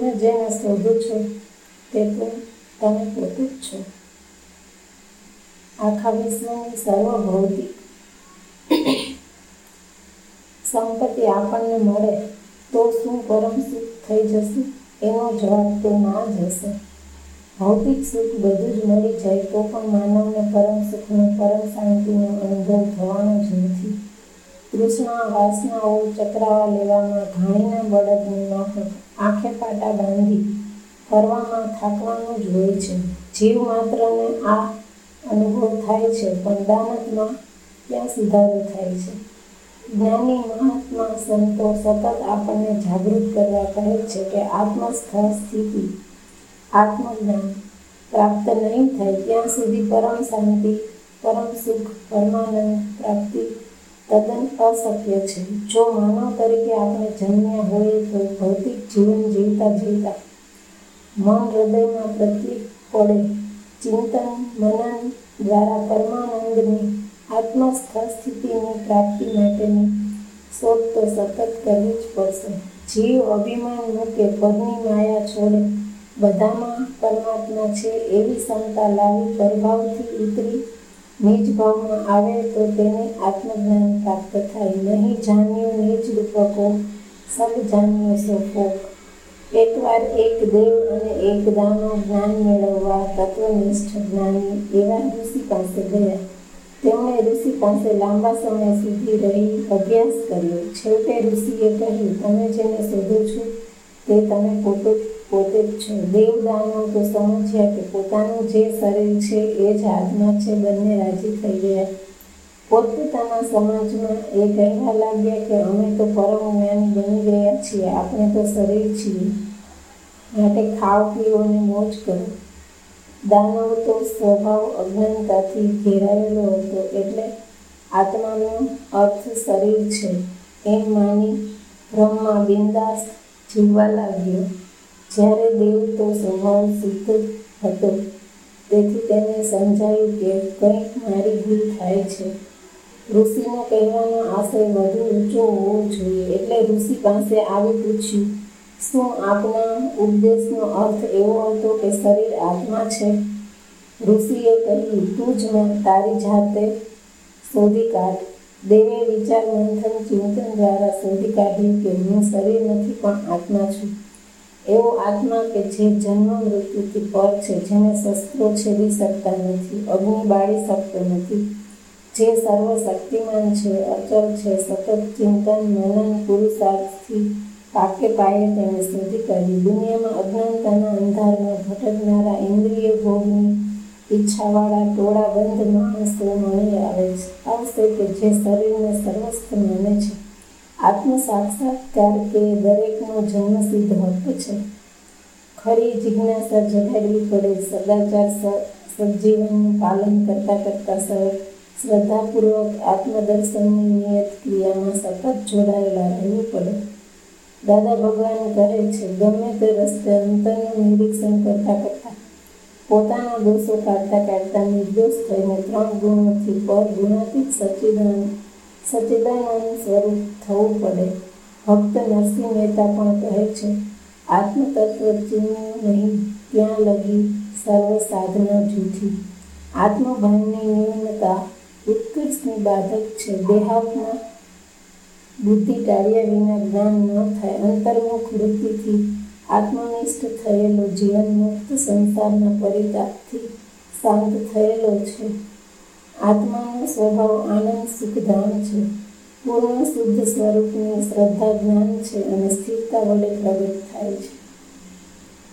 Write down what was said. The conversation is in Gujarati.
તમે જેને શોધો છો, તે તો તમે પોતે જ છો. આખા વિશ્વની સર્વભૌતિક સંપત્તિ આપણને મળે તો શું પરમ સુખ થઈ જશે? એનો જવાબ તો ના જ હશે. ભૌતિક સુખ બધું જ મળી જાય તો પણ માનવને પરમ સુખનો, પરમ શાંતિનો અનુભવ થવાનો જ નથી. તૃષ્ણા, વાસનાઓ, ચક્રાવા લેવામાં ઘાણીના બળદની માફક આંખે પાટા બાંધી ફરવામાં થાકવાનું જ હોય છે. જીવ માત્રને આ અનુભવ થાય છે, પણ દાનતમાં ત્યાં સુધારો થાય છે? જ્ઞાની મહાત્મા સંતો સતત આપણને જાગૃત કરવા કહે છે કે આત્મસ્થ સ્થિતિ, આત્મજ્ઞાન પ્રાપ્ત નહીં થાય, ત્યાં સુધી પરમ શાંતિ, પરમ સુખ, પરમાનંદ પ્રાપ્તિ તદ્દન અશક્ય છે. જો માનવ તરીકે આપણે જન્મ્યા હોઈએ તો ભૌતિક જીવન જીવતા જીવતા મન હૃદયમાં પ્રત્યેક પડે. ચિંતન, મનન દ્વારા પરમાનંદની આત્મસ્થ સ્થિતિની પ્રાપ્તિ માટેની શોધ તો સતત કરવી જ પડશે. જીવ અભિમાન મૂકે પરની માયા છોડે. બધામાં પરમાત્મા છે એવી ક્ષમતા લાવી પ્રભાવથી ઉતરી નિજ ભાવમાં આવે તો તેને આત્મજ્ઞાન પ્રાપ્ત થાય. નહીં જાણ્યું નિજ રૂપકો, સબ જાણ્યો સોફોક એકવાર એક દેવ અને એક દાનો જ્ઞાન મેળવવા તત્વનિષ્ઠ જ્ઞાની એવા ઋષિ પાસે ગયા. તેમણે ઋષિ પાસે લાંબા સમય સુધી રહી અભ્યાસ કર્યો. છેવટે ઋષિએ કહ્યું, તમે જેને શોધો છો, તે તમે પોતે પોતે દેવદાનો તો સમજ્યા કે પોતાનું જે શરીર છે, એ જ આત્મા છે, બંને રાજી થઈ ગયા. પોતપોતાના સમાજમાં એ કહેવા લાગ્યા કે અમે તો પરમ જ્ઞાની બની ગયા છીએ. આપણે તો શરીર છીએ. માટે ખાવ પીવો અને મોજ કરો. દાનવ તો સ્વભાવ અજ્ઞાનતાથી ઘેરાયેલો હતો એટલે આત્માનો અર્થ શરીર છે. એમ માની બ્રહ્મા બિંદાસ જીવવા લાગ્યો. જ્યારે દેવ તો સ્વભાવ સિદ્ધ હતો, તેથી તેને સમજાયું કે કંઈક મારી ભૂલ થાય છે. ઋષિનો કહેવાનો આશય વધુ ઊંચો હોવો જોઈએ, એટલે ઋષિ પાસે આવી પૂછ્યું, શું આપના ઉપદેશનો અર્થ એવો હતો કે શરીર આત્મા છે? ઋષિએ કહ્યું, તું જ મેં તારી જાતે શોધી કાઢ. દેવે વિચાર મંથન ચિંતન દ્વારા શોધી કાઢ્યું કે હું શરીર નથી, પણ આત્મા છું. એવો આત્મા કે જે જન્મ મૃત્યુથી પર છે, જેને શસ્ત્રો છેદી શકતા નથી, અગ્નિ બાળી શકતો નથી, જે સર્વશક્તિમાન છે અચલ છે, સતત ચિંતન, મનન, પુરુષાર્થથી પાકે પાયે તેને શોધી કરી દુનિયામાં અજ્ઞાનતાના અંધારમાં ભટકનારા ઇન્દ્રિય ભોગની ઈચ્છાવાળા ટોળાબંધ માણસો મળી આવે છે. આવશે કે જે શરીરને સર્વસ્થ માને છે. આત્મ સાક્ષાત્કાર કે દરેકનો જન્મસિદ્ધ હક છે. ખરી જિજ્ઞાસા જગાડવી પડે, સદાચાર સજીવનનું પાલન કરતાં કરતાં શ્રદ્ધાપૂર્વક આત્મદર્શનની નિયત ક્રિયામાં સતત જોડાયેલા રહેવું પડે. દાદા ભગવાન કહે છે, ગમે તે રસ્તે અંતરનું નિરીક્ષણ કરતાં કરતાં, પોતાના દોષો કાઢતા કાઢતા નિર્દોષ થઈને ત્રણ ગુણોથી પર ગુણાતીત સચિદાન સચિદાનંદ સ્વરૂપ થવું પડે. ભક્ત નરસિંહ મહેતા પણ કહે છે, આત્મતત્વ ચીન્યું નહીં, ત્યાં લગી સર્વ સાધના જૂઠી. આત્મભાનની ન્યૂનતા ઉત્કર્ષની બાધક છે. દેહાત્મા બુદ્ધિ ટાળ્યા વિના જ્ઞાન ન થાય. અંતર્મુખ વૃત્તિથી આત્મનિષ્ઠ થયેલો જીવન મુક્ત સંસારના પરિતાપથી શાંત થયેલો છે. આત્માનો સ્વભાવ આનંદ સુખધામ છે. પૂર્ણ શુદ્ધ સ્વરૂપની શ્રદ્ધા, જ્ઞાન છે અને સ્થિરતા વડે પ્રગટ થાય છે.